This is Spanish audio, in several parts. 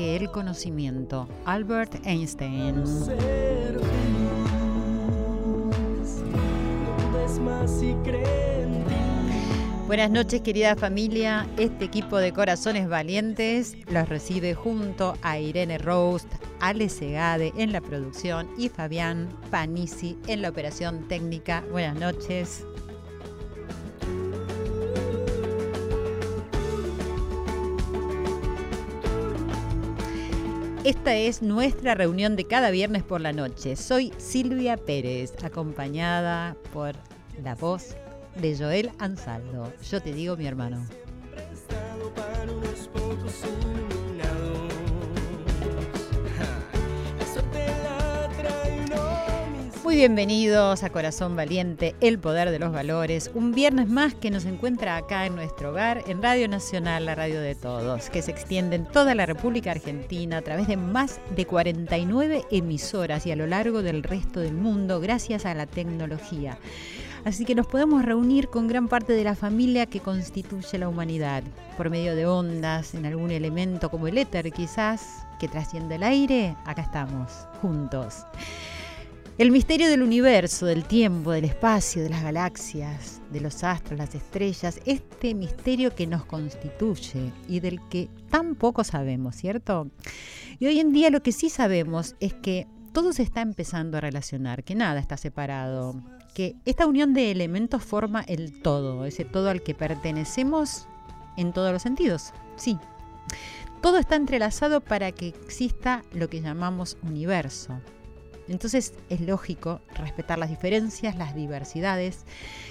que el conocimiento. Albert Einstein. ser feliz. Más. Buenas noches querida familia, este equipo de corazones valientes los recibe junto a Irene Roast, Ale Segade en la producción y Fabián Panisi en la operación técnica. Buenas noches. Esta es nuestra reunión de cada viernes por la noche. Soy Silvia Pérez, acompañada por la voz de Joel Ansaldo. Yo te digo mi hermano. Muy bienvenidos a Corazón Valiente, el poder de los valores. Un viernes más que nos encuentra acá en nuestro hogar, en Radio Nacional, la radio de todos, que se extiende en toda la República Argentina a través de más de 49 emisoras y a lo largo del resto del mundo gracias a la tecnología. Así que nos podemos reunir con gran parte de la familia que constituye la humanidad, por medio de ondas, en algún elemento como el éter quizás, que trasciende el aire, acá estamos, juntos. El misterio del universo, del tiempo, del espacio, de las galaxias, de los astros, las estrellas, este misterio que nos constituye y del que tan poco sabemos, ¿cierto? Y hoy en día lo que sí sabemos es que todo se está empezando a relacionar, que nada está separado, que esta unión de elementos forma el todo, ese todo al que pertenecemos en todos los sentidos, sí. Todo está entrelazado para que exista lo que llamamos universo. Entonces es lógico respetar las diferencias, las diversidades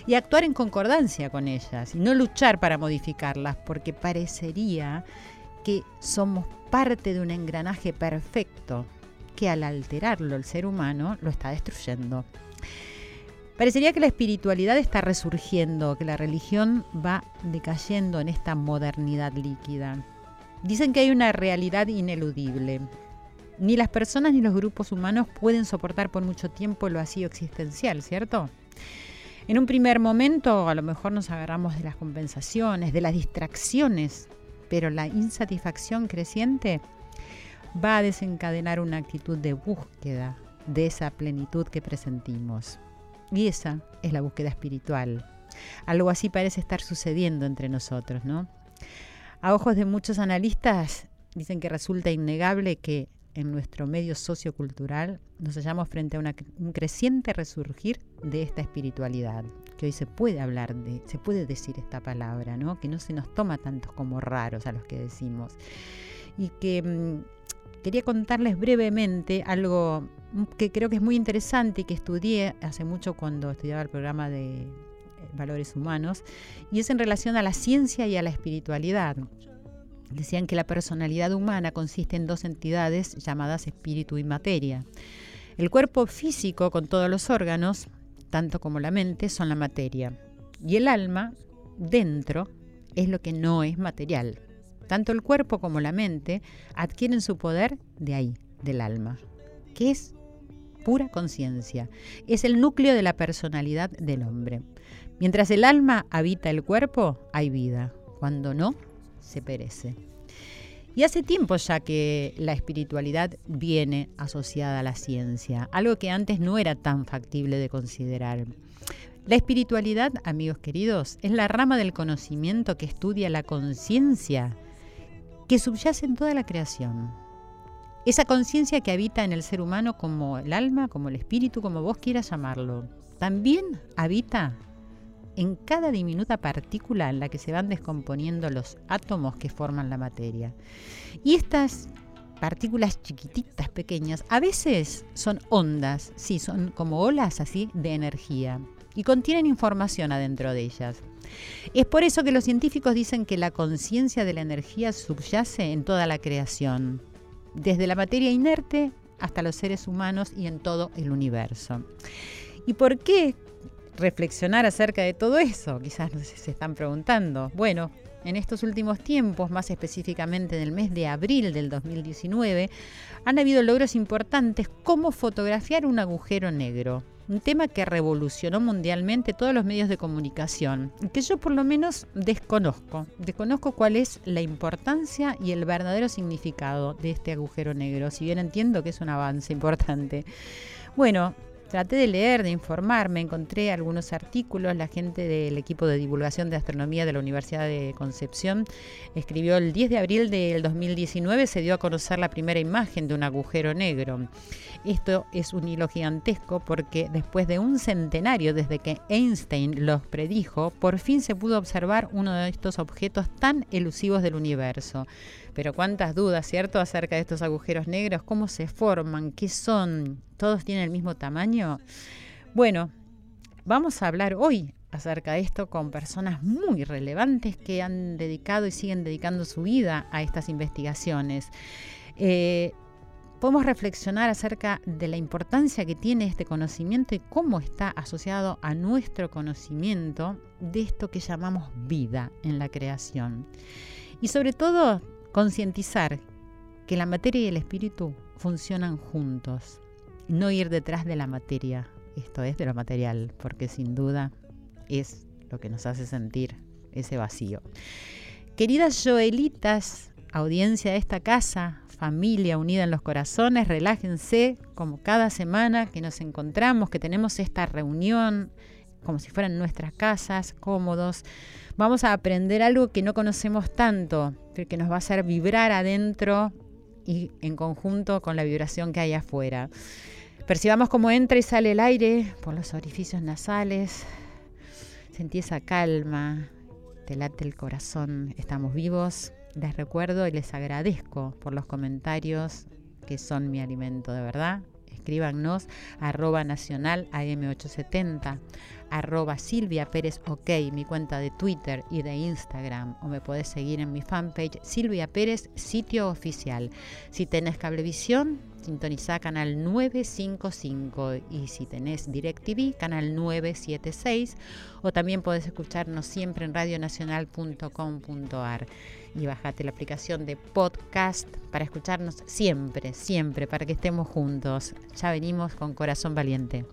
y actuar en concordancia con ellas y no luchar para modificarlas porque parecería que somos parte de un engranaje perfecto que al alterarlo el ser humano lo está destruyendo. Parecería que la espiritualidad está resurgiendo, que la religión va decayendo en esta modernidad líquida. Dicen que hay una realidad ineludible. Ni las personas ni los grupos humanos pueden soportar por mucho tiempo lo vacío existencial, ¿cierto? En un primer momento a lo mejor nos agarramos de las compensaciones, de las distracciones, pero la insatisfacción creciente va a desencadenar una actitud de búsqueda de esa plenitud que presentimos. Y esa es la búsqueda espiritual. Algo así parece estar sucediendo entre nosotros, ¿no? A ojos de muchos analistas dicen que resulta innegable que en nuestro medio sociocultural nos hallamos frente a una- un creciente resurgir de esta espiritualidad, que hoy se puede hablar de, se puede decir esta palabra, ¿no? Que no se nos toma tantos como raros a los que decimos. Y que mm, quería contarles brevemente algo mm, que creo que es muy interesante y que estudié hace mucho cuando estudiaba el programa de eh, valores humanos, y es en relación a la ciencia y a la espiritualidad. Decían que la personalidad humana consiste en dos entidades llamadas espíritu y materia. El cuerpo físico con todos los órganos, tanto como la mente, son la materia. Y el alma, dentro, es lo que no es material. Tanto el cuerpo como la mente adquieren su poder de ahí, del alma, que es pura conciencia. Es el núcleo de la personalidad del hombre. Mientras el alma habita el cuerpo, hay vida. Cuando no, se perece. Y hace tiempo ya que la espiritualidad viene asociada a la ciencia, algo que antes no era tan factible de considerar. La espiritualidad, amigos queridos, es la rama del conocimiento que estudia la conciencia que subyace en toda la creación. Esa conciencia que habita en el ser humano como el alma, como el espíritu, como vos quieras llamarlo, también habita en cada diminuta partícula en la que se van descomponiendo los átomos que forman la materia. Y estas partículas chiquititas, pequeñas, a veces son ondas, sí, son como olas así de energía. y contienen información adentro de ellas. Es por eso que los científicos dicen que la conciencia de la energía subyace en toda la creación, desde la materia inerte hasta los seres humanos y en todo el universo. ¿Y por qué reflexionar acerca de todo eso? Quizás se están preguntando. Bueno, en estos últimos tiempos, más específicamente en el mes de abril del 2019, han habido logros importantes como fotografiar un agujero negro, un tema que revolucionó mundialmente todos los medios de comunicación, que yo por lo menos desconozco. Desconozco cuál es la importancia y el verdadero significado de este agujero negro, si bien entiendo que es un avance importante. Bueno, Traté de leer, de informarme, encontré algunos artículos. La gente del equipo de divulgación de astronomía de la Universidad de Concepción escribió el 10 de abril del 2019 se dio a conocer la primera imagen de un agujero negro. Esto es un hilo gigantesco porque después de un centenario desde que Einstein los predijo, por fin se pudo observar uno de estos objetos tan elusivos del universo. Pero cuántas dudas, ¿cierto?, acerca de estos agujeros negros, cómo se forman, qué son, todos tienen el mismo tamaño. Bueno, vamos a hablar hoy acerca de esto con personas muy relevantes que han dedicado y siguen dedicando su vida a estas investigaciones. Eh, podemos reflexionar acerca de la importancia que tiene este conocimiento y cómo está asociado a nuestro conocimiento de esto que llamamos vida en la creación. Y sobre todo Concientizar que la materia y el espíritu funcionan juntos, no ir detrás de la materia, esto es de lo material, porque sin duda es lo que nos hace sentir ese vacío. Queridas Joelitas, audiencia de esta casa, familia unida en los corazones, relájense como cada semana que nos encontramos, que tenemos esta reunión como si fueran nuestras casas, cómodos. Vamos a aprender algo que no conocemos tanto, que nos va a hacer vibrar adentro y en conjunto con la vibración que hay afuera. Percibamos cómo entra y sale el aire por los orificios nasales. Sentí esa calma, te late el corazón, estamos vivos. Les recuerdo y les agradezco por los comentarios que son mi alimento de verdad. Escríbanos arroba nacional AM870 arroba Silvia Pérez OK, mi cuenta de Twitter y de Instagram, o me puedes seguir en mi fanpage Silvia Pérez, sitio oficial. Si tenés cablevisión, sintoniza canal 955 y si tenés DirecTV, canal 976, o también podés escucharnos siempre en radionacional.com.ar y bajate la aplicación de podcast para escucharnos siempre, siempre, para que estemos juntos. Ya venimos con Corazón Valiente.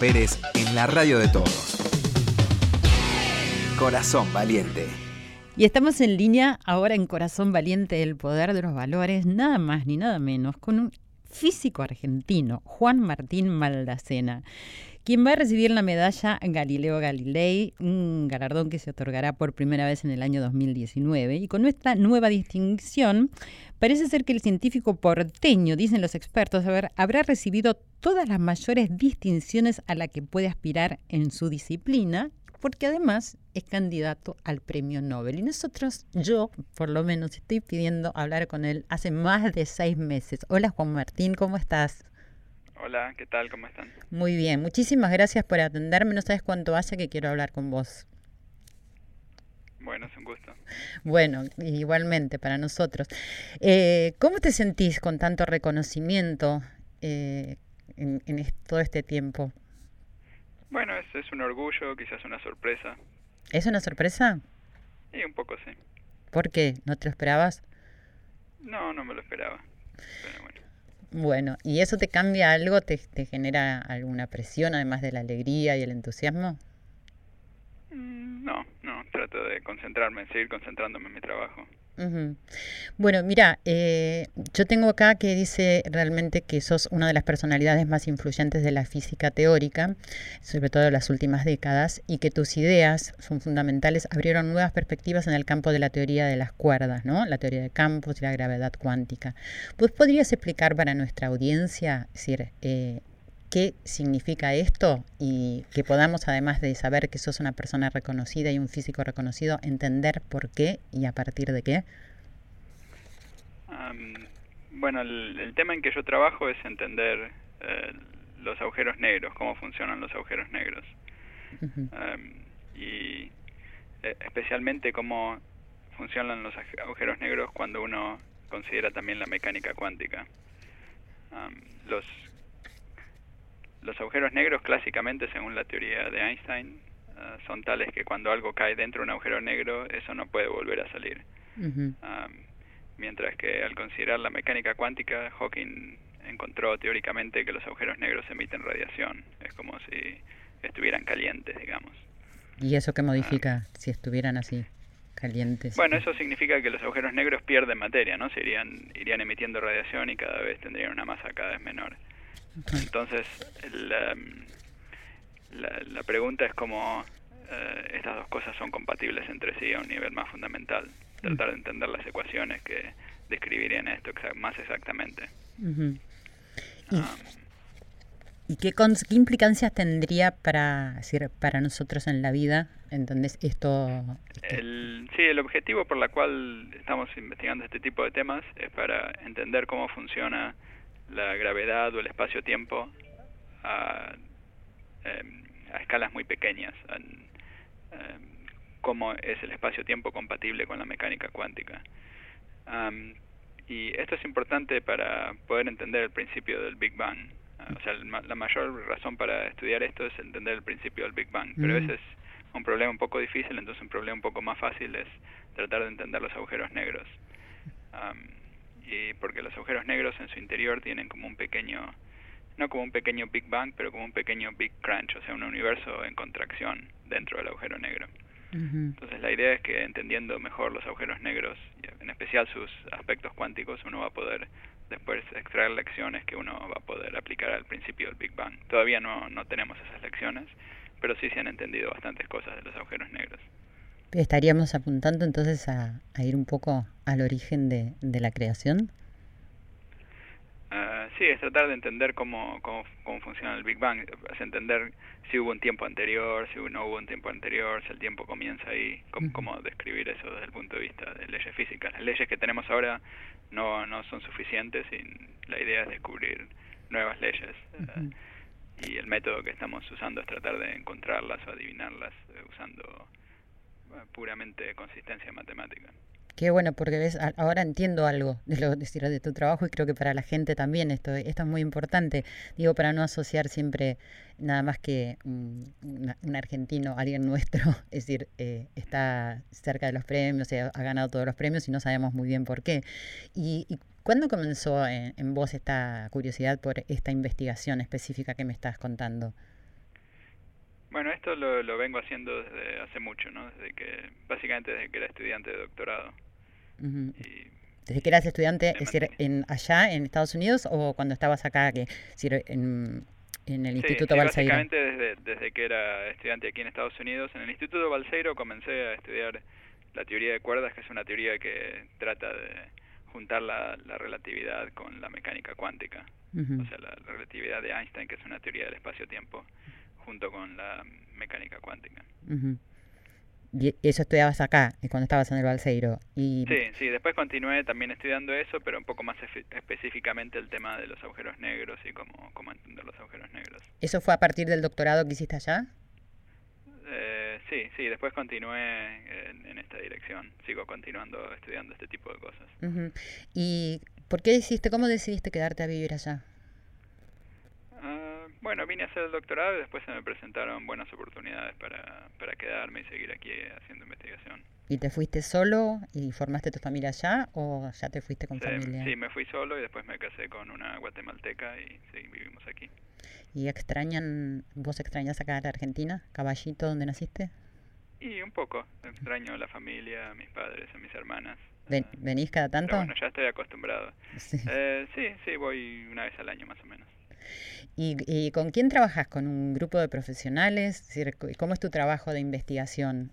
Pérez en la radio de todos. Corazón Valiente. Y estamos en línea ahora en Corazón Valiente, el poder de los valores, nada más ni nada menos, con un físico argentino, Juan Martín Maldacena, quien va a recibir la medalla Galileo Galilei, un galardón que se otorgará por primera vez en el año 2019. Y con esta nueva distinción, parece ser que el científico porteño, dicen los expertos, habrá recibido todas las mayores distinciones a las que puede aspirar en su disciplina porque además es candidato al premio Nobel. Y nosotros, yo por lo menos, estoy pidiendo hablar con él hace más de seis meses. Hola Juan Martín, ¿cómo estás? Hola, ¿qué tal? ¿Cómo están? Muy bien, muchísimas gracias por atenderme. No sabes cuánto hace que quiero hablar con vos. Bueno, es un gusto. Bueno, igualmente para nosotros. Eh, ¿Cómo te sentís con tanto reconocimiento eh, en, todo este tiempo? Bueno, es, es un orgullo, quizás una sorpresa. ¿Es una sorpresa? Sí, un poco sí. ¿Por qué? ¿No te lo esperabas? No, no me lo esperaba. Pero bueno. ¿y eso te cambia algo? ¿Te, genera alguna presión además de la alegría y el entusiasmo? Mm, no, trato de concentrarme, seguir concentrándome en mi trabajo. Bueno, mira, eh, yo tengo acá que dice realmente que sos una de las personalidades más influyentes de la física teórica, sobre todo en las últimas décadas, y que tus ideas son fundamentales, abrieron nuevas perspectivas en el campo de la teoría de las cuerdas, ¿no? La teoría de campos y la gravedad cuántica. ¿Pues podrías explicar para nuestra audiencia, decir, eh, qué significa esto y que podamos, además de saber que sos una persona reconocida y un físico reconocido, entender por qué y a partir de qué? bueno, el, tema en que yo trabajo es entender eh, los agujeros negros, cómo funcionan los agujeros negros. y eh, especialmente cómo funcionan los agujeros negros cuando uno considera también la mecánica cuántica. los los agujeros negros clásicamente, según la teoría de Einstein, ah, son tales que cuando algo cae dentro de un agujero negro, eso no puede volver a salir. mientras que al considerar la mecánica cuántica, Hawking encontró teóricamente que los agujeros negros emiten radiación. Es como si estuvieran calientes, digamos. ¿Y eso qué modifica si estuvieran así? Calientes. Bueno, eso significa que los agujeros negros pierden materia, ¿no? Se irían, irían emitiendo radiación y cada vez tendrían una masa cada vez menor. Entonces, la, la, pregunta es cómo eh, estas dos cosas son compatibles entre sí a un nivel más fundamental. Tratar de entender las ecuaciones que describirían esto más exactamente. ¿Y, qué, qué, implicancias tendría para, decir, para nosotros en la vida? Entonces, esto... El, sí, el objetivo por la cual estamos investigando este tipo de temas es para entender cómo funciona la gravedad o el espacio-tiempo a, em, a, escalas muy pequeñas, em, cómo es el espacio-tiempo compatible con la mecánica cuántica. y esto es importante para poder entender el principio del Big Bang. Ah, o sea, la mayor razón para estudiar esto es entender el principio del Big Bang, pero veces es un problema un poco difícil, entonces un problema un poco más fácil es tratar de entender los agujeros negros y porque los agujeros negros en su interior tienen como un pequeño, no como un pequeño Big Bang, pero como un pequeño Big Crunch, o sea, un universo en contracción dentro del agujero negro. Entonces la idea es que entendiendo mejor los agujeros negros, en especial sus aspectos cuánticos, uno va a poder después extraer lecciones que uno va a poder aplicar al principio del Big Bang. Todavía no, no tenemos esas lecciones, pero sí se han entendido bastantes cosas de los agujeros negros. ¿Estaríamos apuntando entonces a, ir un poco al origen de, la creación? Uh, sí, es tratar de entender cómo, cómo, cómo, funciona el Big Bang, es entender si hubo un tiempo anterior, si no hubo un tiempo anterior, si el tiempo comienza ahí, cómo, describir eso desde el punto de vista de leyes físicas. Las leyes que tenemos ahora no, no son suficientes y la idea es descubrir nuevas leyes. Eh, y el método que estamos usando es tratar de encontrarlas o adivinarlas eh, usando puramente consistencia matemática. Qué bueno, porque ves, ahora entiendo algo de lo de tu trabajo y creo que para la gente también esto, esto es muy importante. Digo, para no asociar siempre nada más que un, argentino, alguien nuestro, es decir, eh, está cerca de los premios, ha ganado todos los premios y no sabemos muy bien por qué. ¿Y, y cuándo comenzó en, en vos esta curiosidad por esta investigación específica que me estás contando? Bueno, esto lo, lo vengo haciendo desde hace mucho, ¿no? Desde que, básicamente desde que era estudiante de doctorado. ¿Desde que eras estudiante, es decir, en, allá en Estados Unidos o cuando estabas acá? Que, en, en el Sí, Instituto sí, Balseiro. Básicamente desde, desde que era estudiante aquí en Estados Unidos. En el Instituto Balseiro comencé a estudiar la teoría de cuerdas, que es una teoría que trata de juntar la, la relatividad con la mecánica cuántica. O sea, la relatividad de Einstein, que es una teoría del espacio-tiempo, junto con la mecánica cuántica. Ujú. Y eso estudiabas acá, eh, cuando estabas en el Balseiro. Y Sí, sí, después continué también estudiando eso, pero un poco más específicamente el tema de los agujeros negros y cómo, cómo entender los agujeros negros. ¿Eso fue a partir del doctorado que hiciste allá? Eh, sí, sí, después continué en, en esta dirección. Sigo continuando estudiando este tipo de cosas. Ujú. ¿Y por qué decidiste, cómo decidiste quedarte a vivir allá? Bueno, vine a hacer el doctorado y después se me presentaron buenas oportunidades para, para quedarme y seguir aquí haciendo investigación. ¿Y te fuiste solo y formaste tu familia allá o ya te fuiste con Sí, familia? sí, me fui solo y después me casé con una guatemalteca y sí, vivimos aquí. ¿Y extrañan, vos extrañas acá a la Argentina, Caballito, donde naciste? Y un poco, extraño a la familia, a mis padres, a mis hermanas. Ven- ¿Venís cada tanto? Pero bueno, ya estoy acostumbrado. Sí. Eh, sí, sí, voy una vez al año más o menos. ¿Y, y con quién trabajas? ¿Con un grupo de profesionales? ¿Cómo es tu trabajo de investigación?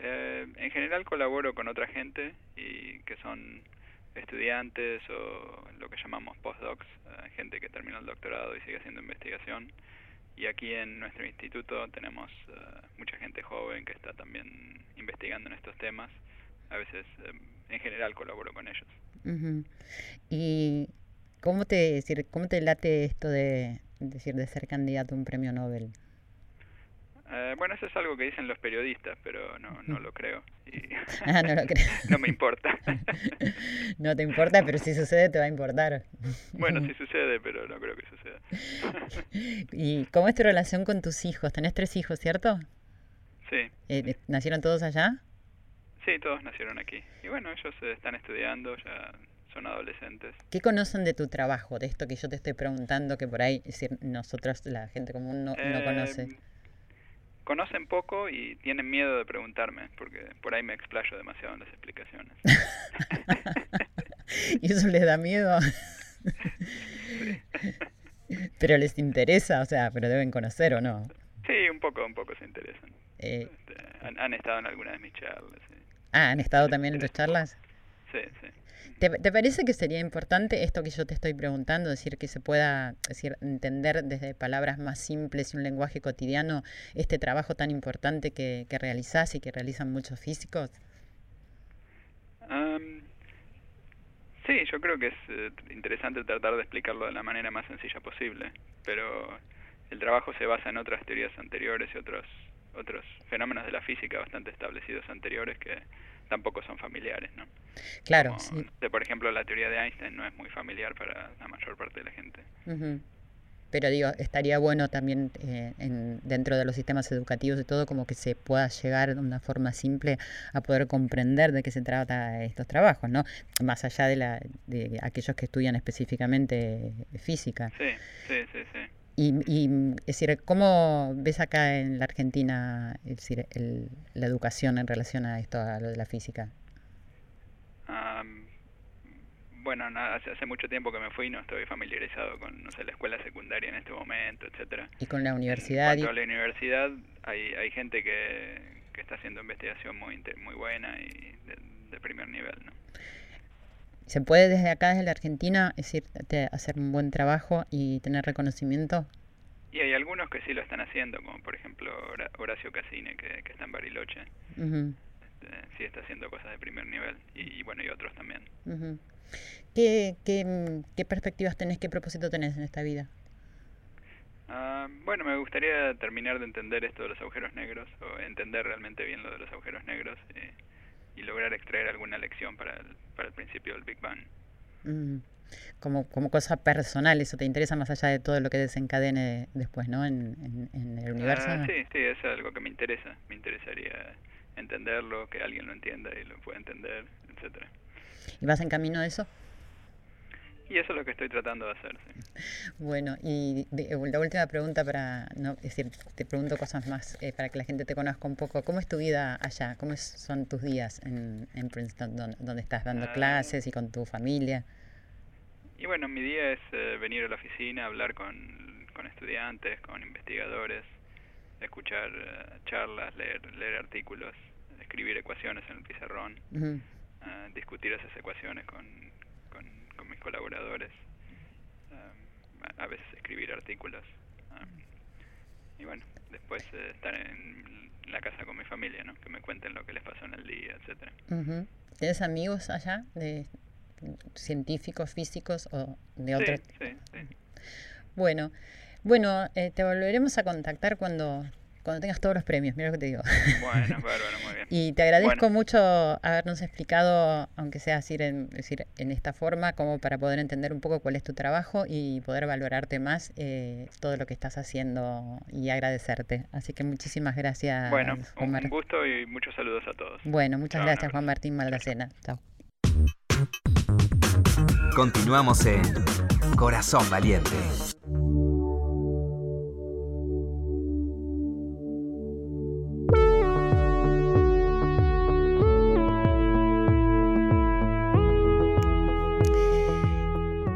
Eh, en general colaboro con otra gente y que son estudiantes o lo que llamamos postdocs, eh, gente que terminó el doctorado y sigue haciendo investigación. Y aquí en nuestro instituto tenemos eh, mucha gente joven que está también investigando en estos temas. A veces, en general, colaboro con ellos. ¿Y cómo te, decir, cómo te late esto de, decir, de ser candidato a un premio Nobel? Eh, bueno, eso es algo que dicen los periodistas, pero no, no lo creo. Y Ah, no lo creo. no me importa. No te importa, pero si sucede te va a importar. bueno, sí sucede, pero no creo que suceda. ¿Y cómo es tu relación con tus hijos? Tenés tres hijos, ¿cierto? sí, Eh, ¿Nacieron todos allá? sí, todos nacieron aquí. Y bueno, ellos eh, están estudiando, ya son adolescentes. ¿Qué conocen de tu trabajo, de esto que yo te estoy preguntando, que por ahí es decir, nosotros, la gente común, no, no Eh, conoce? Conocen poco y tienen miedo de preguntarme, porque por ahí me explayo demasiado en las explicaciones. ¿Y eso les da miedo? pero les interesa, o sea, pero deben conocer o no. sí, un poco, un poco se interesan. Eh, Este, han, han estado en alguna de mis charlas. Sí, ah, ¿han estado también en tus charlas? sí. sí. ¿Te, parece que sería importante esto que yo te estoy preguntando, decir que se pueda decir, entender desde palabras más simples y un lenguaje cotidiano este trabajo tan importante que, que realizás y que realizan muchos físicos? Sí, yo creo que es eh, interesante tratar de explicarlo de la manera más sencilla posible, pero el trabajo se basa en otras teorías anteriores y otros otros fenómenos de la física bastante establecidos anteriores que tampoco son familiares, ¿no? Claro, Como, sí. por ejemplo, la teoría de Einstein no es muy familiar para la mayor parte de la gente. Ujú. Pero digo, estaría bueno también eh, en, dentro de los sistemas educativos y todo, como que se pueda llegar de una forma simple a poder comprender de qué se trata estos trabajos, ¿no? Más allá de, la, de aquellos que estudian específicamente física. Sí, sí, sí, sí. Y, y, es decir, ¿cómo ves acá en la Argentina es decir, el- la educación en relación a esto, a lo de la física? Am, bueno, nada, hace, hace mucho tiempo que me fui, no estoy familiarizado con, no sé, la escuela secundaria en este momento, etcétera. Y con la En universidad. y- cuanto a la universidad, hay, hay gente que, que está haciendo investigación muy muy buena y de, de primer nivel, ¿no? ¿Se puede desde acá, desde la Argentina, es decir, te- hacer un buen trabajo y tener reconocimiento? Y hay algunos que sí lo están haciendo, como por ejemplo Hora- Horacio Casine, que, que está en Bariloche, este, sí está haciendo cosas de primer nivel, y, y bueno, y otros también. ¿Qué, qué, qué perspectivas tenés, qué propósito tenés en esta vida? Ah, bueno, me gustaría terminar de entender esto de los agujeros negros, o entender realmente bien lo de los agujeros negros, eh, y lograr extraer alguna lección para el, para el principio del Big Bang. Mm, Como, como cosa personal, eso te interesa más allá de todo lo que desencadene después, ¿no? En, en- en el universo. Ah, sí, sí, es algo que me interesa. Me interesaría entenderlo, que alguien lo entienda y lo pueda entender, etcétera. ¿Y vas en camino a eso? Y eso es lo que estoy tratando de hacer. sí. Bueno, y de- la última pregunta para, no, es decir, te pregunto cosas más eh, para que la gente te conozca un poco. ¿Cómo es tu vida allá? ¿Cómo es- son tus días en, en Princeton, don- donde estás dando Ah. clases y con tu familia? Y bueno, mi día es eh, venir a la oficina, hablar con, con estudiantes, con investigadores, escuchar eh, charlas, leer, leer artículos, escribir ecuaciones en el pizarrón, eh, discutir esas ecuaciones con, con, mis colaboradores, eh, a veces escribir artículos. y bueno, después estar en la casa con mi familia, ¿no? que me cuenten lo que les pasó en el día, etcétera. ¿Tienes amigos allá de científicos, físicos o de otros? Sí, sí, Bueno, bueno, eh, te volveremos a contactar cuando cuando tengas todos los premios, mira lo que te digo. Bueno, bárbaro. Y te agradezco mucho habernos explicado, aunque sea así en, decir, en esta forma, como para poder entender un poco cuál es tu trabajo y poder valorarte más eh, todo lo que estás haciendo y agradecerte. Así que muchísimas gracias. Bueno, un, gusto y muchos saludos a todos. Bueno, muchas gracias Juan Martín Maldacena. Chao. Continuamos en Corazón Valiente.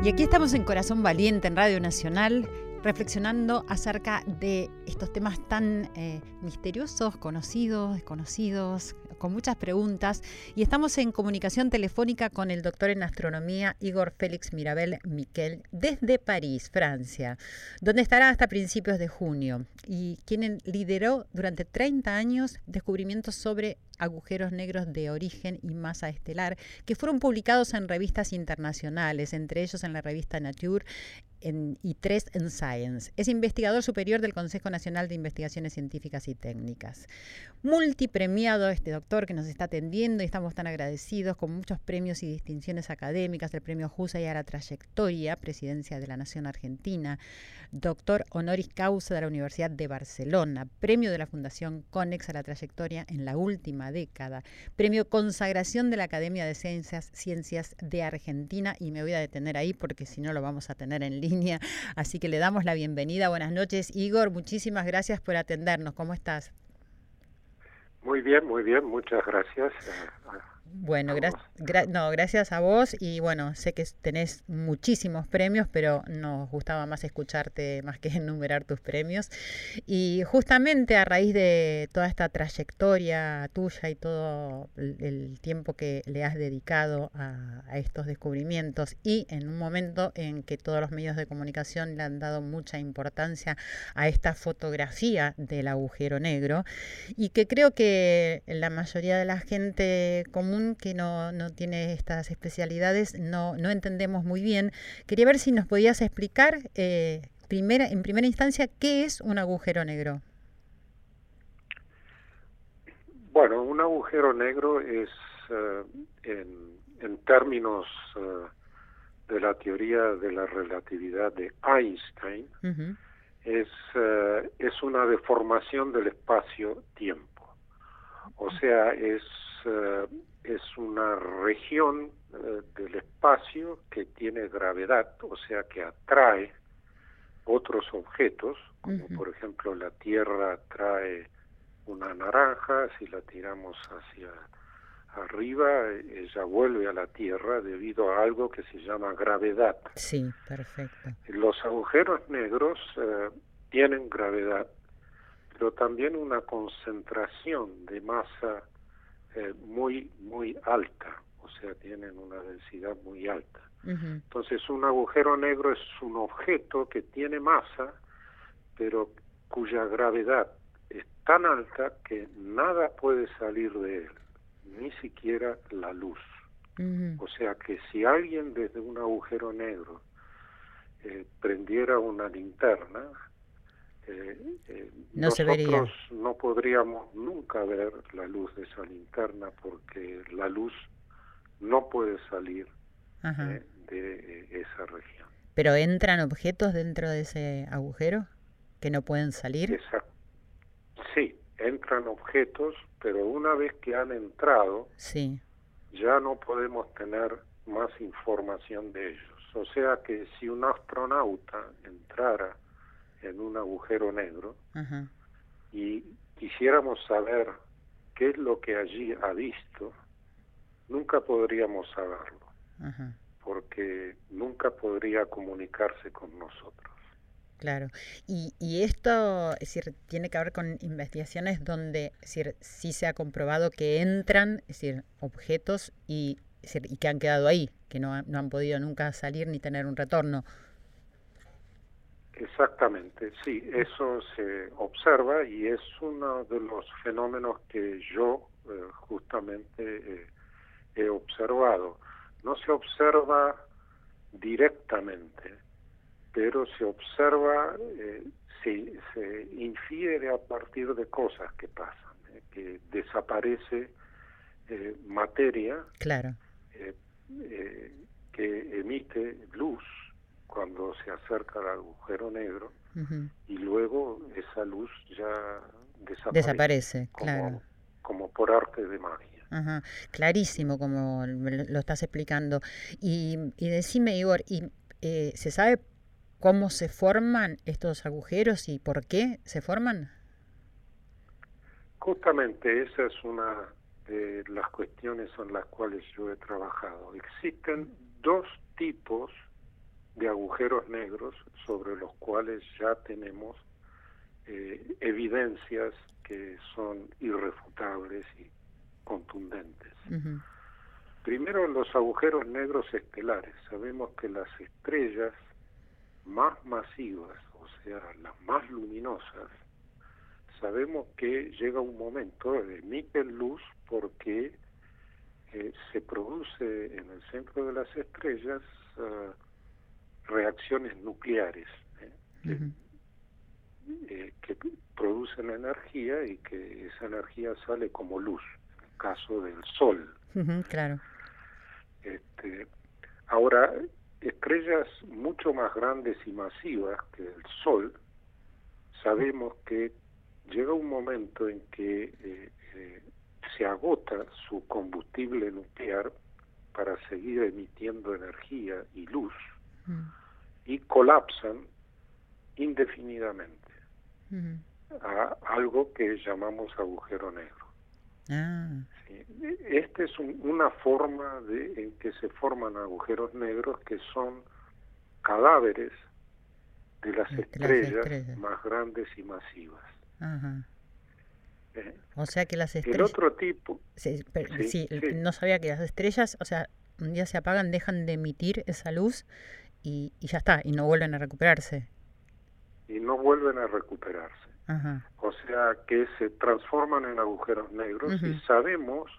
Y aquí estamos en Corazón Valiente, en Radio Nacional, reflexionando acerca de estos temas tan eh, misteriosos, conocidos, desconocidos, con muchas preguntas. Y estamos en comunicación telefónica con el doctor en astronomía Igor Félix Mirabel Miquel desde París, Francia, donde estará hasta principios de junio y quien lideró durante 30 años descubrimientos sobre agujeros negros de origen y masa estelar, que fueron publicados en revistas internacionales, entre ellos en la revista Nature y tres en Science. Es investigador superior del Consejo Nacional de Investigaciones Científicas y Técnicas. Multipremiado este doctor que nos está atendiendo y estamos tan agradecidos con muchos premios y distinciones académicas, el premio y a la trayectoria, Presidencia de la Nación Argentina, doctor honoris causa de la Universidad de Barcelona, premio de la Fundación Conex a la trayectoria en la última década, premio consagración de la Academia de Ciencias, Ciencias de Argentina y me voy a detener ahí porque si no lo vamos a tener en línea Así que le damos la bienvenida. Buenas noches, Igor. Muchísimas gracias por atendernos. ¿Cómo estás? Muy bien, muy bien. Muchas gracias. Bueno, no, gracias a vos y bueno, sé que tenés muchísimos premios, pero nos gustaba más escucharte más que enumerar tus premios. Y justamente a raíz de toda esta trayectoria tuya y todo el, tiempo que le has dedicado a, a, estos descubrimientos y en un momento en que todos los medios de comunicación le han dado mucha importancia a esta fotografía del agujero negro y que creo que la mayoría de la gente común que no, no tiene estas especialidades no, no entendemos muy bien. Quería ver si nos podías explicar eh, primera, en primera instancia qué es un agujero negro. Bueno, un agujero negro es, eh, en, en, términos eh, de la teoría de la relatividad de Einstein, es, es una deformación del espacio-tiempo. O sea, es es una región eh, del espacio que tiene gravedad, o sea que atrae otros objetos, como por ejemplo la Tierra atrae una naranja, si la tiramos hacia arriba, ella vuelve a la Tierra debido a algo que se llama gravedad. Sí, perfecto. Los agujeros negros eh, tienen gravedad, pero también una concentración de masa eh, muy, muy alta, o sea, tienen una densidad muy alta. Entonces, un agujero negro es un objeto que tiene masa, pero cuya gravedad es tan alta que nada puede salir de él, ni siquiera la luz. O sea que si alguien desde un agujero negro eh, prendiera una linterna, eh, eh, no nosotros no podríamos nunca ver la luz de esa linterna porque la luz no puede salir eh, de esa región. ¿Pero entran objetos dentro de ese agujero que no pueden salir? Sí, entran objetos, pero una vez que han entrado, sí. ya no podemos tener más información de ellos. O sea que si un astronauta entrara en un agujero negro y quisiéramos saber qué es lo que allí ha visto, nunca podríamos saberlo, porque nunca podría comunicarse con nosotros. Claro. Y, y esto, es decir, tiene que ver con investigaciones donde, es decir, sí se ha comprobado que entran, es decir, objetos y, y que han quedado ahí, que no, no han podido nunca salir ni tener un retorno. Exactamente, sí, eso se observa y es uno de los fenómenos que yo eh, justamente eh, he observado. No se observa directamente, pero se observa, eh, se, se, infiere a partir de cosas que pasan, eh, que desaparece eh, materia claro. Que emite luz cuando se acerca al agujero negro y luego esa luz ya desaparece. Desaparece, como, claro. Como por arte de magia. Ajá. Clarísimo como lo estás explicando. Y, y decime, Igor, ¿y, eh, ¿se sabe cómo se forman estos agujeros y por qué se forman? Justamente esa es una de las cuestiones en las cuales yo he trabajado. Existen dos tipos de agujeros negros sobre los cuales ya tenemos eh, evidencias que son irrefutables y contundentes. Uh -huh. Primero, los agujeros negros estelares. Sabemos que las estrellas más masivas, o sea, las más luminosas, sabemos que llega un momento, emiten luz porque eh, se produce en el centro de las estrellas uh, reacciones nucleares ¿eh? Uh -huh. eh, que producen energía y que esa energía sale como luz, en el caso del Sol. Uh -huh, claro. Este, ahora, estrellas mucho más grandes y masivas que el Sol, sabemos que llega un momento en que eh, eh, se agota su combustible nuclear para seguir emitiendo energía y luz mm. y colapsan indefinidamente mm. a algo que llamamos agujero negro. Ah. Sí. Esta es un, una forma de, en que se forman agujeros negros que son cadáveres de las, estrellas, las estrellas, más grandes y masivas. Ajá. ¿Eh? O sea que las estrellas... El otro tipo... Sí, pero, sí, sí, sí. no sabía que las estrellas, o sea, un día se apagan, dejan de emitir esa luz y, y ya está, y no vuelven a recuperarse. Y no vuelven a recuperarse. Ajá. O sea que se transforman en agujeros negros y sabemos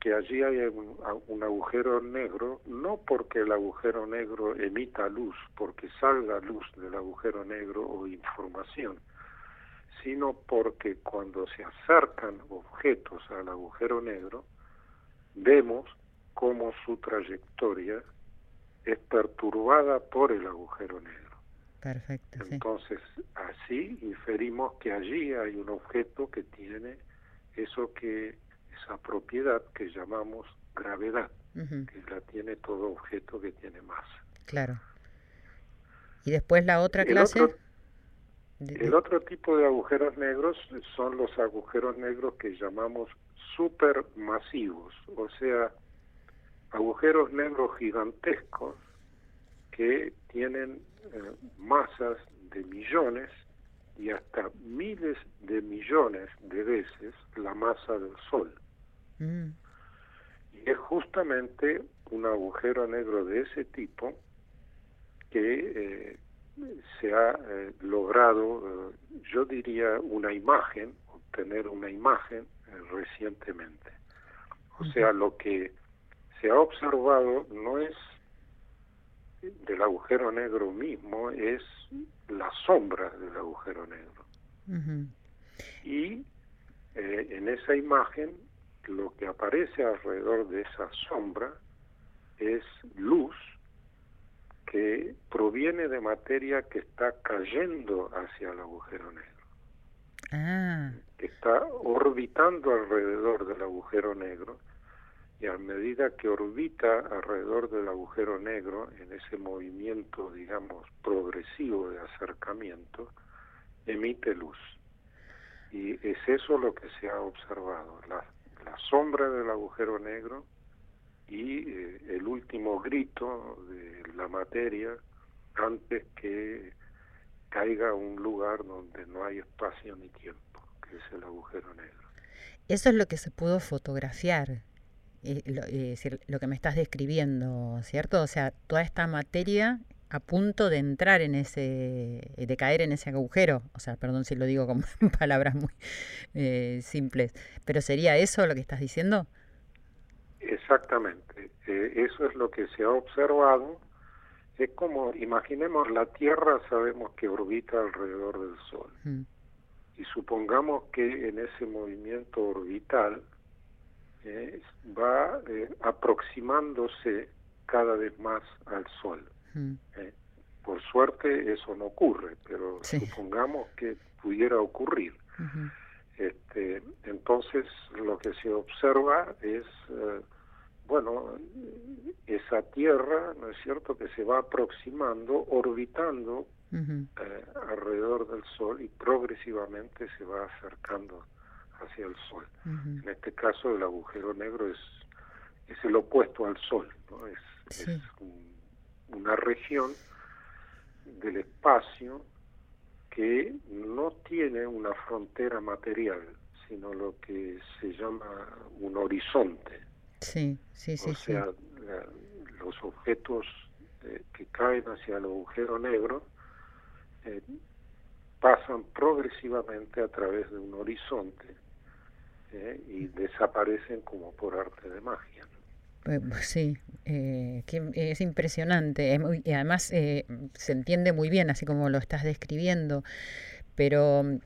que allí hay un, un agujero negro, no porque el agujero negro emita luz, porque salga luz del agujero negro o información, sino porque cuando se acercan objetos al agujero negro, vemos cómo su trayectoria es perturbada por el agujero negro. Perfecto, sí. Entonces, así inferimos que allí hay un objeto que tiene eso que esa propiedad que llamamos gravedad, Ujú, que la tiene todo objeto que tiene masa. Claro. Y después la otra El clase... otro- de- El de- otro tipo de agujeros negros son los agujeros negros que llamamos supermasivos, o sea, agujeros negros gigantescos que tienen eh, masas de millones y hasta miles de millones de veces la masa del Sol. Mm, Y es justamente un agujero negro de ese tipo que eh, se ha eh, logrado, eh, yo diría, una imagen, obtener una imagen recientemente. O sea, lo que se ha observado no es del agujero negro mismo, es la sombra del agujero negro. Y eh, en esa imagen lo que aparece alrededor de esa sombra es luz que proviene de materia que está cayendo hacia el agujero negro, Ah, que está orbitando alrededor del agujero negro y a medida que orbita alrededor del agujero negro en ese movimiento, digamos, progresivo de acercamiento, emite luz. Y es eso lo que se ha observado, la, la sombra del agujero negro y eh, el último grito de la materia antes que caiga a un lugar donde no hay espacio ni tiempo, que es el agujero negro. Eso es lo que se pudo fotografiar, eh, lo, lo que me estás describiendo, ¿cierto? O sea, toda esta materia a punto de entrar en ese, de caer en ese agujero. O sea, perdón si lo digo con palabras muy eh, simples, pero ¿sería eso lo que estás diciendo? Exactamente, eh, eso es lo que se ha observado. Es como, imaginemos, la Tierra sabemos que orbita alrededor del Sol. Mm. Y supongamos que en ese movimiento orbital eh, va aproximándose cada vez más al Sol. Eh, por suerte eso no ocurre, pero supongamos que pudiera ocurrir. este, entonces lo que se observa es, eh, bueno, esa Tierra, ¿no es cierto?, que se va aproximando, orbitando eh, alrededor del Sol y progresivamente se va acercando hacia el Sol. En este caso el agujero negro es, es el opuesto al Sol, ¿no? Es, es un una región del espacio que no tiene una frontera material, sino lo que se llama un horizonte. Sí, sí, sí. O sea, los objetos eh, que caen hacia el agujero negro eh, pasan progresivamente a través de un horizonte eh, y desaparecen como por arte de magia. Eh, sí, eh, es impresionante. y además se entiende muy bien, así como lo estás describiendo. Pero mm,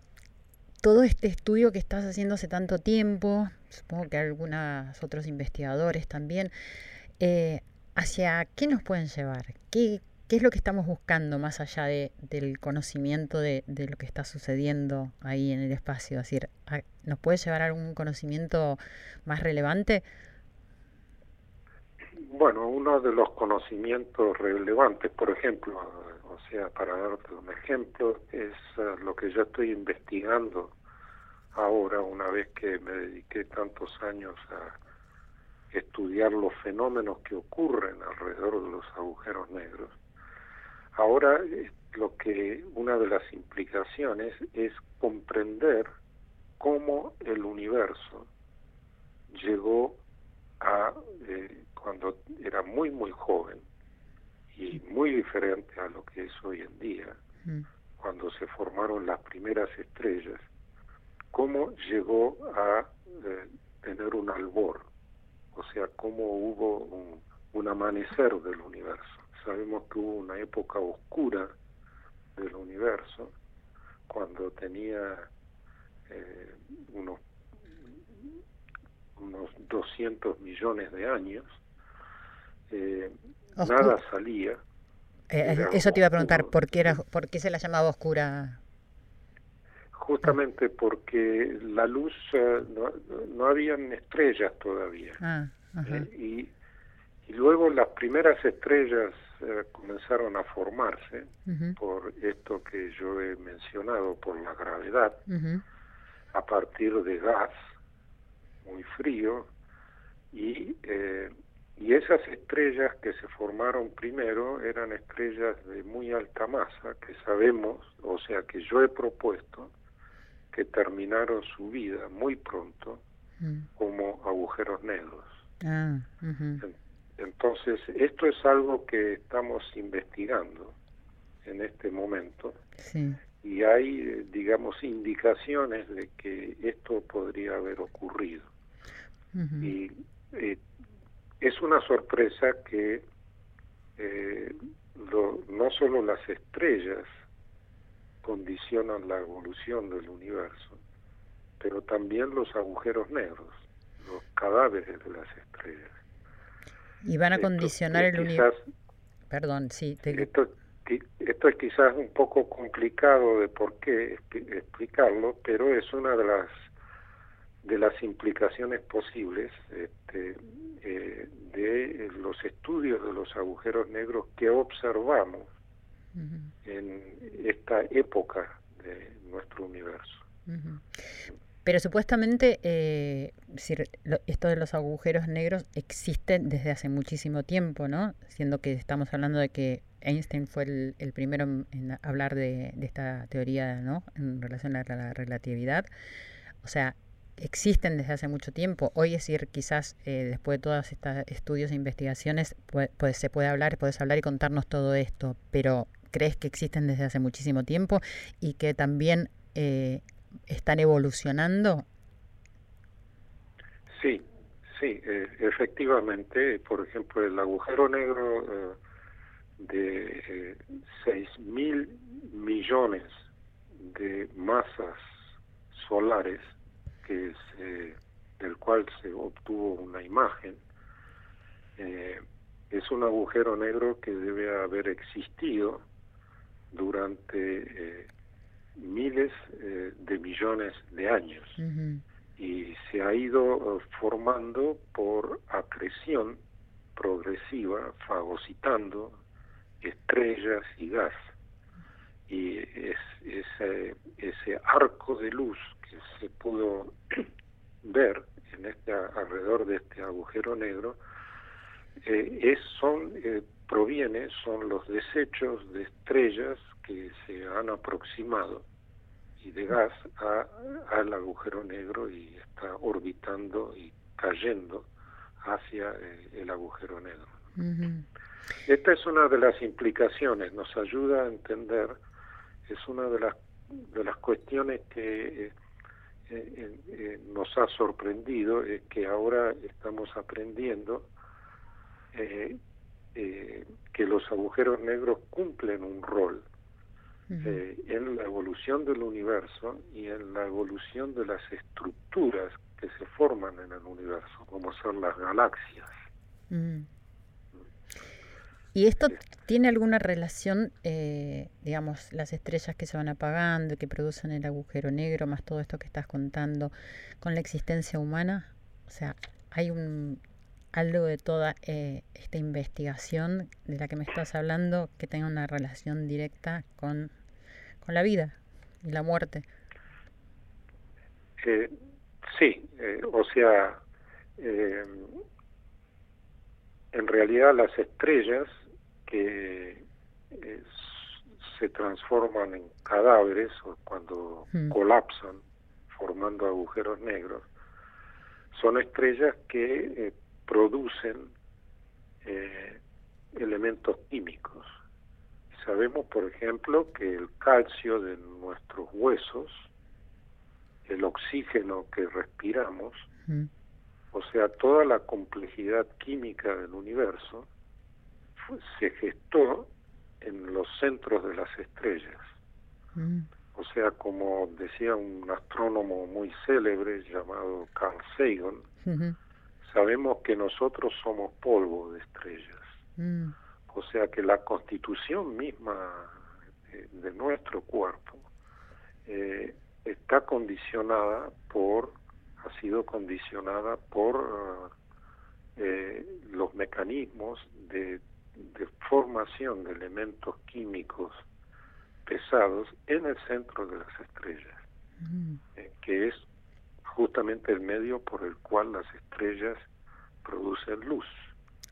todo este estudio que estás haciendo hace tanto tiempo, supongo que algunos otros investigadores también, ¿hacia qué nos pueden llevar? ¿Qué, ¿Qué es lo que estamos buscando más allá de, del conocimiento de, de, lo que está sucediendo ahí en el espacio? Es decir, ¿nos puede llevar algún conocimiento más relevante? Bueno, uno de los conocimientos relevantes, por ejemplo, o sea, para darte un ejemplo, es eh, lo que yo estoy investigando ahora, una vez que me dediqué tantos años a estudiar los fenómenos que ocurren alrededor de los agujeros negros. Ahora eh, lo que una de las implicaciones es comprender cómo el universo llegó a eh, cuando era muy, muy joven y muy diferente a lo que es hoy en día, mm. cuando se formaron las primeras estrellas, cómo llegó a eh, tener un albor, o sea, cómo hubo un, un, amanecer del universo. Sabemos que hubo una época oscura del universo, cuando tenía eh, unos, unos 200 millones de años, eh, nada salía. Eh, eso te iba a preguntar, ¿por qué, era, ¿por qué se la llamaba oscura? Justamente porque la luz, no, no habían estrellas todavía. Ah, y, y, luego las primeras estrellas comenzaron a formarse por esto que yo he mencionado, por la gravedad, a partir de gas muy frío y eh, y esas estrellas que se formaron primero eran estrellas de muy alta masa, que sabemos, o sea, que yo he propuesto, que terminaron su vida muy pronto como agujeros negros. Ah, entonces, esto es algo que estamos investigando en este momento. Y hay, digamos, indicaciones de que esto podría haber ocurrido. Y eh, es una sorpresa que eh, no solo las estrellas condicionan la evolución del universo, pero también los agujeros negros, los cadáveres de las estrellas. Y van a condicionar el universo. Perdón, sí. Esto, esto es quizás un poco complicado de por qué explicarlo, pero es una de las de las implicaciones posibles este, eh, de los estudios de los agujeros negros que observamos en esta época de nuestro universo. Pero supuestamente eh, esto de los agujeros negros existe desde hace muchísimo tiempo, ¿no? Siendo que estamos hablando de que Einstein fue el, primero en, hablar de, esta teoría, ¿no? En relación a la relatividad. O sea, existen desde hace mucho tiempo. Hoy es decir, quizás eh, después de todos estos estudios e investigaciones, pues, se puede hablar, puedes hablar y contarnos todo esto, pero ¿crees que existen desde hace muchísimo tiempo y que también eh, están evolucionando? Sí, sí, eh, efectivamente, por ejemplo, el agujero negro de 6 mil millones de masas solares que se, del cual se obtuvo una imagen, eh, es un agujero negro que debe haber existido durante eh, miles eh, de millones de años y se ha ido formando por acreción progresiva, fagocitando estrellas y gas. Y es, ese, ese arco de luz que se pudo ver en este alrededor de este agujero negro eh, es son eh, proviene son los desechos de estrellas que se han aproximado y de gas a, al agujero negro y está orbitando y cayendo hacia eh, el agujero negro. Esta es una de las implicaciones, nos ayuda a entender, es una de las de las cuestiones que eh, eh, nos ha sorprendido es que ahora estamos aprendiendo eh, que los agujeros negros cumplen un rol en la evolución del universo y en la evolución de las estructuras que se forman en el universo, como son las galaxias. ¿Y esto tiene alguna relación, eh, digamos, las estrellas que se van apagando, que producen el agujero negro, más todo esto que estás contando, con la existencia humana? O sea, ¿hay un algo de toda eh, esta investigación de la que me estás hablando que tenga una relación directa con, con la vida y la muerte? Eh, sí, o sea, en realidad las estrellas que eh, se transforman en cadáveres o cuando hmm. colapsan formando agujeros negros, son estrellas que eh, producen eh, elementos químicos. Sabemos, por ejemplo, que el calcio de nuestros huesos, el oxígeno que respiramos, o sea, toda la complejidad química del universo, se gestó en los centros de las estrellas. O sea, como decía un astrónomo muy célebre llamado Carl Sagan, sabemos que nosotros somos polvo de estrellas. O sea que la constitución misma de, nuestro cuerpo eh, está condicionada por, ha sido condicionada por eh, los mecanismos de de formación de elementos químicos pesados en el centro de las estrellas, mm. eh, que es justamente el medio por el cual las estrellas producen luz,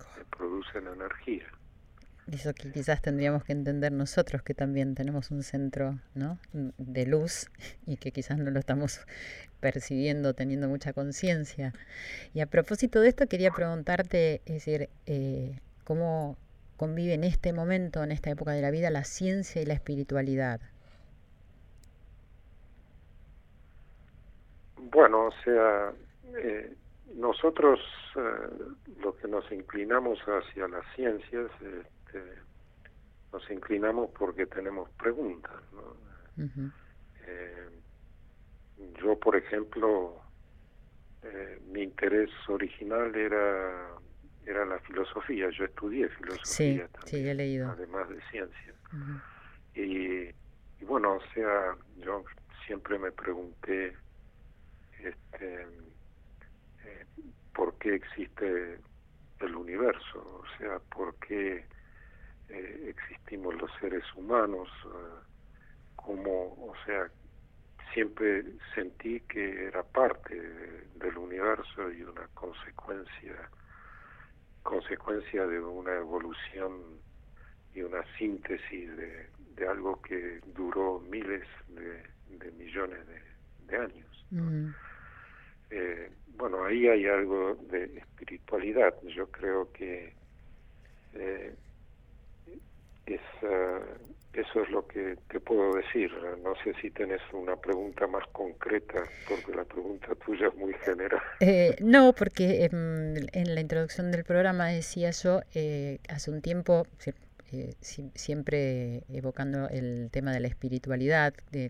eh, producen energía. Eso que quizás tendríamos que entender nosotros, que también tenemos un centro ¿no? de luz y que quizás no lo estamos percibiendo, teniendo mucha conciencia. Y a propósito de esto, quería preguntarte, es decir, eh, ¿cómo, convive en este momento, en esta época de la vida, la ciencia y la espiritualidad? Bueno, o sea, eh, nosotros eh, lo que nos inclinamos hacia las ciencias, este, nos inclinamos porque tenemos preguntas. Eh, yo, por ejemplo, mi interés original era era la filosofía. Yo estudié filosofía también, leído. además de ciencia. y, bueno, o sea, yo siempre me pregunté este, eh, por qué existe el universo, o sea, por qué eh, existimos los seres humanos, uh, como, o sea, siempre sentí que era parte del universo y una consecuencia consecuencia de una evolución y una síntesis de, de algo que duró miles de, millones de, años. Eh, bueno, ahí hay algo de espiritualidad. Yo creo que eh, es, eso es lo que te puedo decir. No sé si tienes una pregunta más concreta, porque la pregunta tuya es muy general. Eh, no, porque em, en, la introducción del programa decía yo, eh, hace un tiempo, eh, siempre evocando el tema de la espiritualidad, de,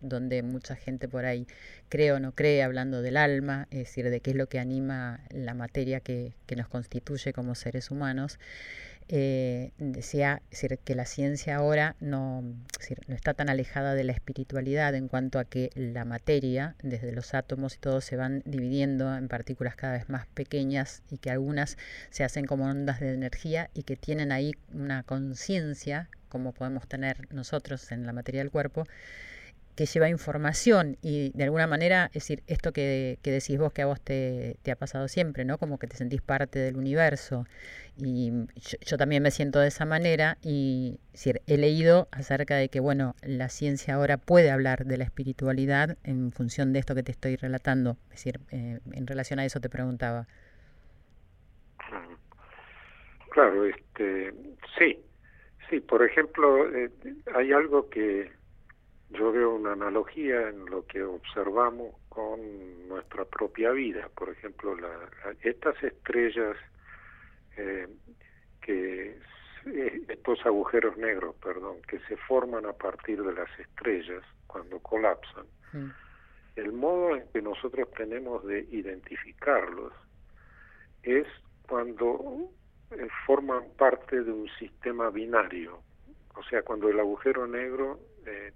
donde mucha gente por ahí cree o no cree, hablando del alma, es decir, de qué es lo que anima la materia que, que nos constituye como seres humanos eh, decía que la ciencia ahora no, no está tan alejada de la espiritualidad en cuanto a que la materia, desde los átomos y todo, se van dividiendo en partículas cada vez más pequeñas y que algunas se hacen como ondas de energía y que tienen ahí una conciencia, como podemos tener nosotros en la materia del cuerpo, que lleva información y de alguna manera, es decir, esto que, que decís vos que a vos te, te, ha pasado siempre, ¿no? Como que te sentís parte del universo y yo, también me siento de esa manera y decir, he leído acerca de que, bueno, la ciencia ahora puede hablar de la espiritualidad en función de esto que te estoy relatando, es decir, eh, en relación a eso te preguntaba. Claro, este, sí, sí, por ejemplo, eh, hay algo que yo veo una analogía en lo que observamos con nuestra propia vida. Por ejemplo, la, estas estrellas eh, que estos agujeros negros, perdón, que se forman a partir de las estrellas cuando colapsan. El modo en que nosotros tenemos de identificarlos es cuando eh, forman parte de un sistema binario, o sea, cuando el agujero negro eh,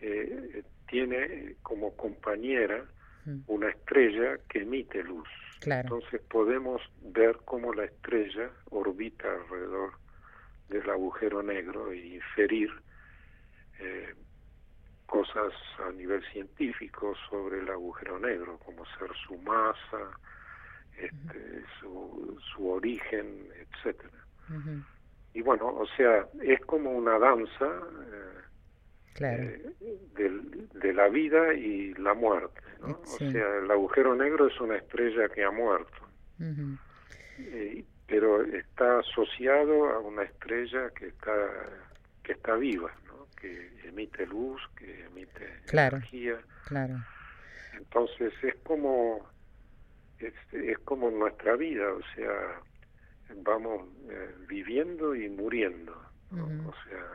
eh, tiene como compañera mm. una estrella que emite luz. Entonces podemos ver cómo la estrella orbita alrededor del agujero negro y inferir eh, cosas a nivel científico sobre el agujero negro, como ser su masa, este, su, su origen, etcétera. Y bueno, o sea, es como una danza eh, eh, de la vida y la muerte. ¿no? O sea, el agujero negro es una estrella que ha muerto, eh, pero está asociado a una estrella que está que está viva, ¿no? que emite luz, que emite energía. Claro. Entonces es como es, es como nuestra vida, o sea, vamos eh, viviendo y muriendo, o sea,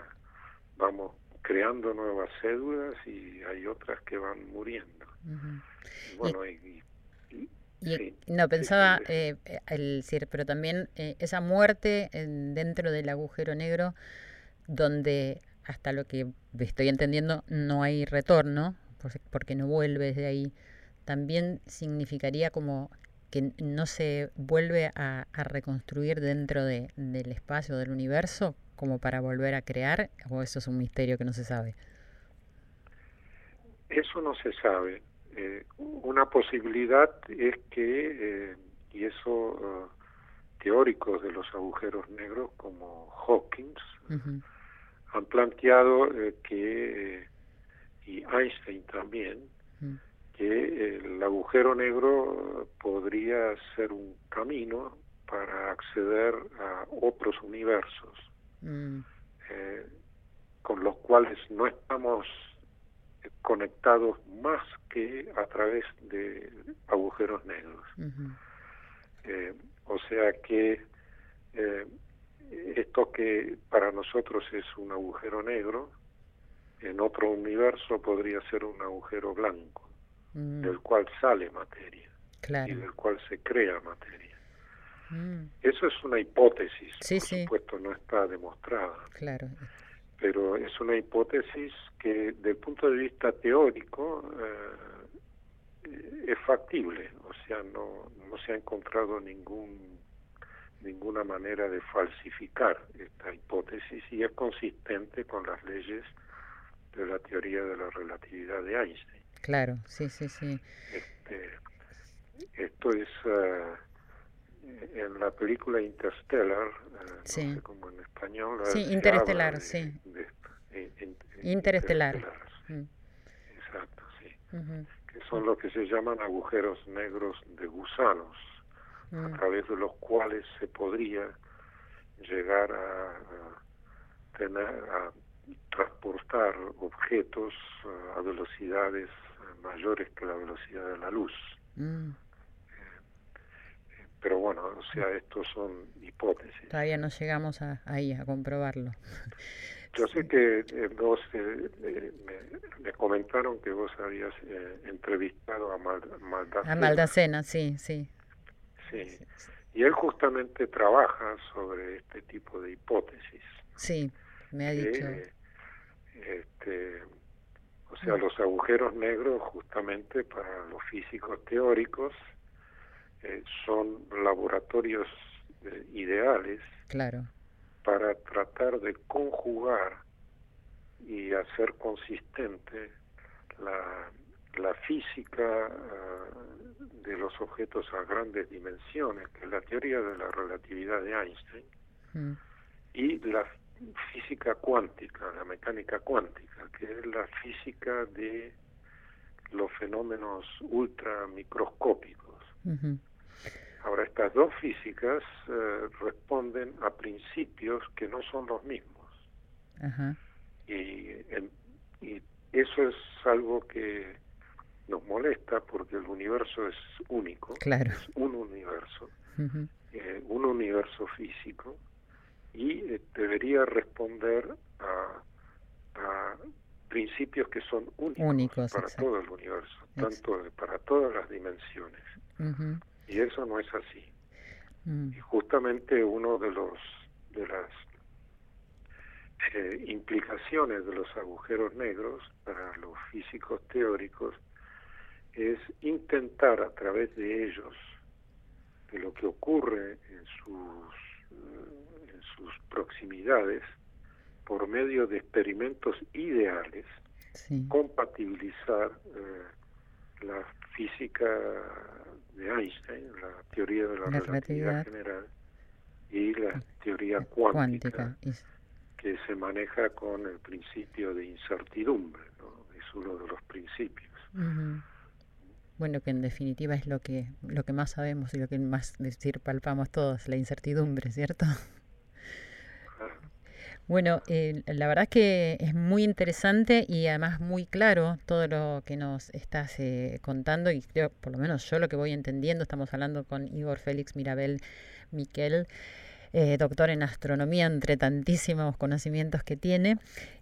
vamos creando nuevas cédulas y hay otras que van muriendo. Bueno, y, no, pensaba, eh, el, pero también eh, esa muerte dentro del agujero negro, donde hasta lo que estoy entendiendo no hay retorno, porque no vuelves de ahí, también significaría como que no se vuelve a, reconstruir dentro de, del espacio del universo, como para volver a crear o eso es un misterio que no se sabe? Eso no se sabe. Eh, una posibilidad es que, eh, y eso uh, teóricos de los agujeros negros como Hawkins han planteado eh, que, y Einstein también, que el agujero negro podría ser un camino para acceder a otros universos Mm. Eh, con los cuales no estamos conectados más que a través de agujeros negros. Eh, o sea que eh, esto que para nosotros es un agujero negro, en otro universo podría ser un agujero blanco, mm. del cual sale materia y del cual se crea materia. Mm. Eso es una hipótesis, por supuesto no está demostrada. Claro. Pero es una hipótesis que, desde el punto de vista teórico, eh, es factible. O sea, no, no se ha encontrado ningún ninguna manera de falsificar esta hipótesis y es consistente con las leyes de la teoría de la relatividad de Einstein. Claro, sí, sí, sí. Este, esto es uh, en la película Interstellar, no sé cómo en español. Sí, Interestelar, sí. De, Interestelar. Mm. Exacto, sí. Que son lo que se llaman agujeros negros de gusanos, a mm. través de los cuales se podría llegar a, a tener, a transportar objetos a velocidades mayores que la velocidad de la luz. Mm. Eh, pero bueno, o sea, estos son hipótesis. Todavía no llegamos a, ahí a comprobarlo. Yo sé que eh, vos eh, me, comentaron que vos habías entrevistado a Maldacena. A Maldacena, sí, sí. Sí. Y él justamente trabaja sobre este tipo de hipótesis. Sí, me ha dicho. este, o sea, los agujeros negros justamente para los físicos teóricos eh, son laboratorios eh, ideales claro. para tratar de conjugar y hacer consistente la, la física uh, de los objetos a grandes dimensiones, que es la teoría de la relatividad de Einstein, mm. y la física cuántica, la mecánica cuántica, que es la física de los fenómenos ultramicroscópicos. Ahora, estas dos físicas eh, responden a principios que no son los mismos. Y, y eso es algo que nos molesta porque el universo es único, claro. es un universo, eh, un universo físico, y eh, debería responder a, principios que son únicos, para todo el universo, tanto para todas las dimensiones. Y eso no es así. Mm. Y justamente uno de los de las eh, implicaciones de los agujeros negros para los físicos teóricos es intentar a través de ellos, de lo que ocurre en sus sus proximidades por medio de experimentos ideales, compatibilizar eh, la física de Einstein, la teoría de la, relatividad. general y la teoría cuántica, que se maneja con el principio de incertidumbre, es uno de los principios. Bueno, que en definitiva es lo que lo que más sabemos y lo que más decir palpamos todos, la incertidumbre, ¿cierto? Bueno, eh, la verdad es que es muy interesante y además muy claro todo lo que nos estás eh, contando y creo, por lo menos yo lo que voy entendiendo, estamos hablando con Igor Félix Mirabel Miquel, eh, doctor en astronomía, entre tantísimos conocimientos que tiene.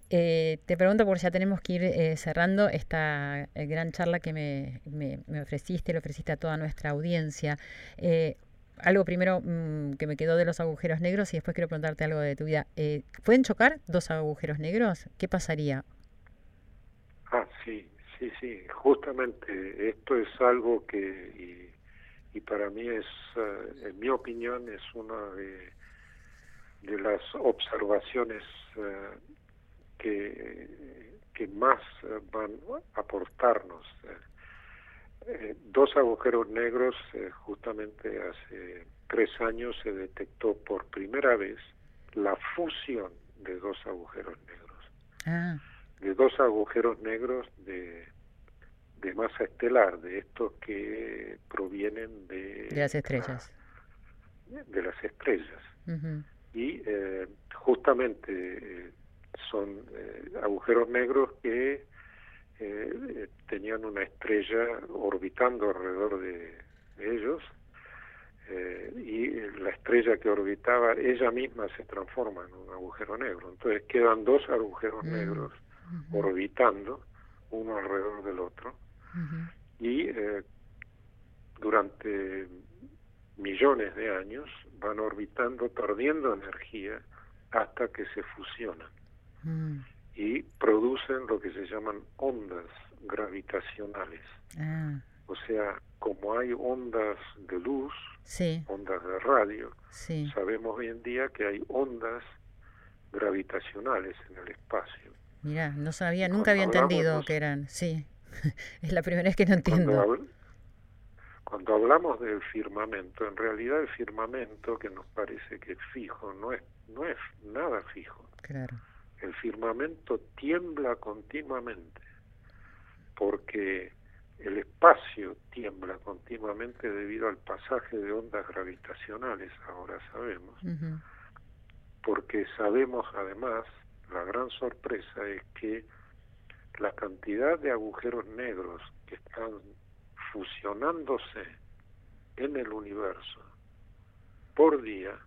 te pregunto, porque ya tenemos que ir cerrando esta gran charla que me, me, me, ofreciste, le ofreciste a toda nuestra audiencia algo primero mm, que me quedó de los agujeros negros y después quiero preguntarte algo de tu vida. Eh, ¿Pueden chocar dos agujeros negros? ¿Qué pasaría? Ah, sí, sí, sí. Justamente esto es algo que, y, para mí es, eh, en mi opinión, es una de, de las observaciones eh, que, que más van a aportarnos eh, dos agujeros negros, eh, justamente hace tres años se detectó por primera vez la fusión de dos agujeros negros. Ah. De dos agujeros negros de, de masa estelar, de estos que provienen de... las estrellas. de las estrellas. Y eh, justamente son agujeros negros que eh, tenían una estrella orbitando alrededor de, ellos eh, y la estrella que orbitaba ella misma se transforma en un agujero negro. Entonces quedan dos agujeros mm. negros orbitando uno alrededor del otro y eh, durante millones de años van orbitando, perdiendo energía hasta que se fusionan. Mm lo que se llaman ondas gravitacionales. Ah. O sea, como hay ondas de luz, ondas de radio, sabemos hoy en día que hay ondas gravitacionales en el espacio. Mira, no sabía, nunca había entendido que eran, sí, es la primera vez que no entiendo. Cuando, hablamos del firmamento, en realidad el firmamento que nos parece que es fijo, no es, no es nada fijo. Claro. El firmamento tiembla continuamente, porque el espacio tiembla continuamente debido al pasaje de ondas gravitacionales, ahora sabemos, porque sabemos además, la gran sorpresa es que la cantidad de agujeros negros que están fusionándose en el universo por día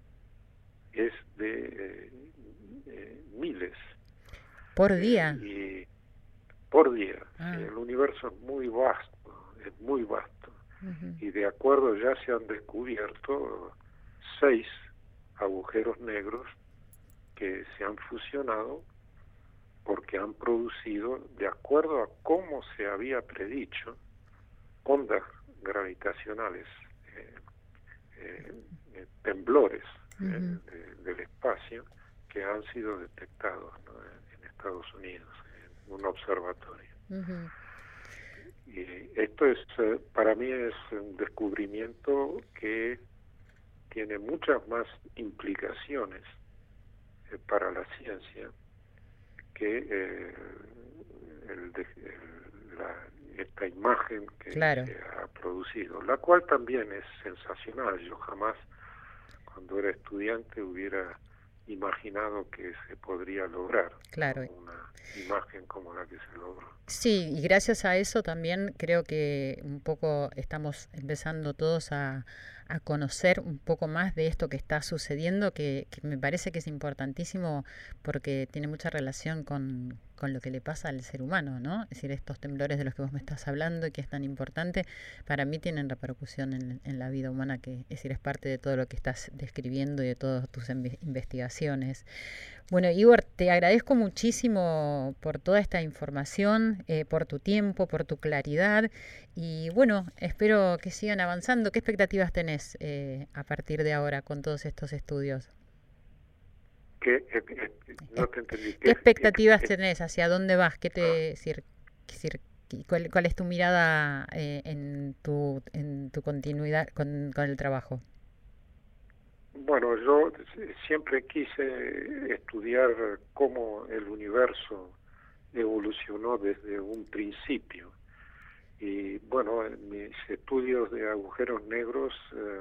es de eh, eh, miles. ¿Por día? y por día. Ah. el universo es muy vasto, es muy vasto. Y de acuerdo ya se han descubierto seis agujeros negros que se han fusionado porque han producido, de acuerdo a cómo se había predicho, ondas gravitacionales, eh, eh, eh, del espacio que han sido detectados en Estados Unidos, en un observatorio. Y esto es, para mí es un descubrimiento que tiene muchas más implicaciones para la ciencia que eh, el, esta imagen que se ha producido, la cual también es sensacional. Yo jamás, cuando era estudiante, hubiera imaginado que se podría lograr claro. una imagen como la que se logró. Sí, y gracias a eso también creo que un poco estamos empezando todos a, a conocer un poco más de esto que está sucediendo, que, me parece que es importantísimo porque tiene mucha relación con, con, lo que le pasa al ser humano, ¿no? Es decir, estos temblores de los que vos me estás hablando y que es tan importante, para mí tienen repercusión en, en la vida humana, que es decir, es parte de todo lo que estás describiendo y de todas tus investigaciones. Bueno, Igor, te agradezco muchísimo por toda esta información, eh, por tu tiempo, por tu claridad y bueno, espero que sigan avanzando. ¿Qué expectativas tenés eh, a partir de ahora con todos estos estudios? ¿Qué, eh, no te entendí. ¿Qué, expectativas tenés? ¿Hacia dónde vas? ¿Qué te ah. decir, cuál, cuál, es tu mirada en, tu, en tu continuidad con, con el trabajo? Bueno, yo siempre quise estudiar cómo el universo evolucionó desde un principio. Y bueno, mis estudios de agujeros negros eh,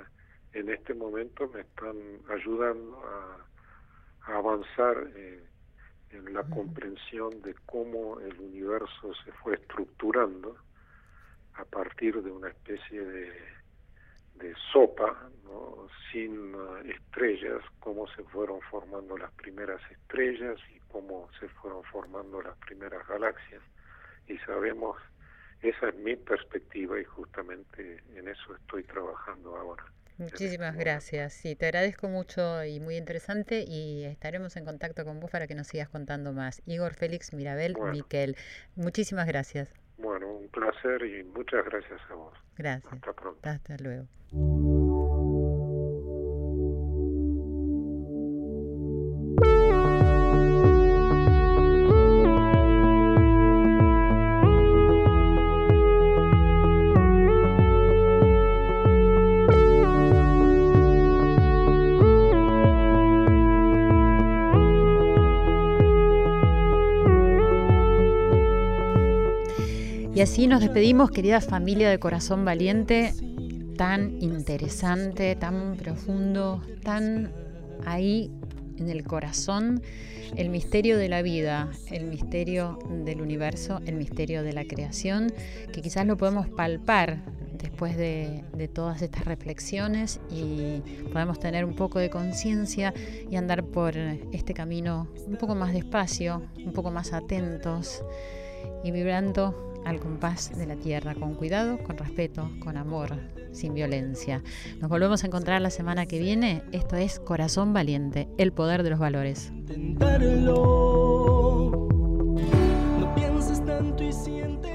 en este momento me están ayudando a, avanzar eh, en la comprensión de cómo el universo se fue estructurando a partir de una especie de de sopa, ¿no? sin uh, estrellas, cómo se fueron formando las primeras estrellas y cómo se fueron formando las primeras galaxias. Y sabemos, esa es mi perspectiva y justamente en eso estoy trabajando ahora. Muchísimas gracias. Sí, te agradezco mucho y muy interesante y estaremos en contacto con vos para que nos sigas contando más. Igor Félix Mirabel Miquel, muchísimas gracias. Bueno, un placer y muchas gracias a vos. Gracias. Hasta pronto. Hasta luego. Y así nos despedimos, querida familia de Corazón Valiente, tan interesante, tan profundo, tan ahí en el corazón, el misterio de la vida, el misterio del universo, el misterio de la creación, que quizás lo podemos palpar después de, de todas estas reflexiones y podemos tener un poco de conciencia y andar por este camino un poco más despacio, un poco más atentos y vibrando al compás de la tierra, con cuidado, con respeto, con amor, sin violencia. Nos volvemos a encontrar la semana que viene. Esto es Corazón Valiente, el poder de los valores. No pienses tanto y siente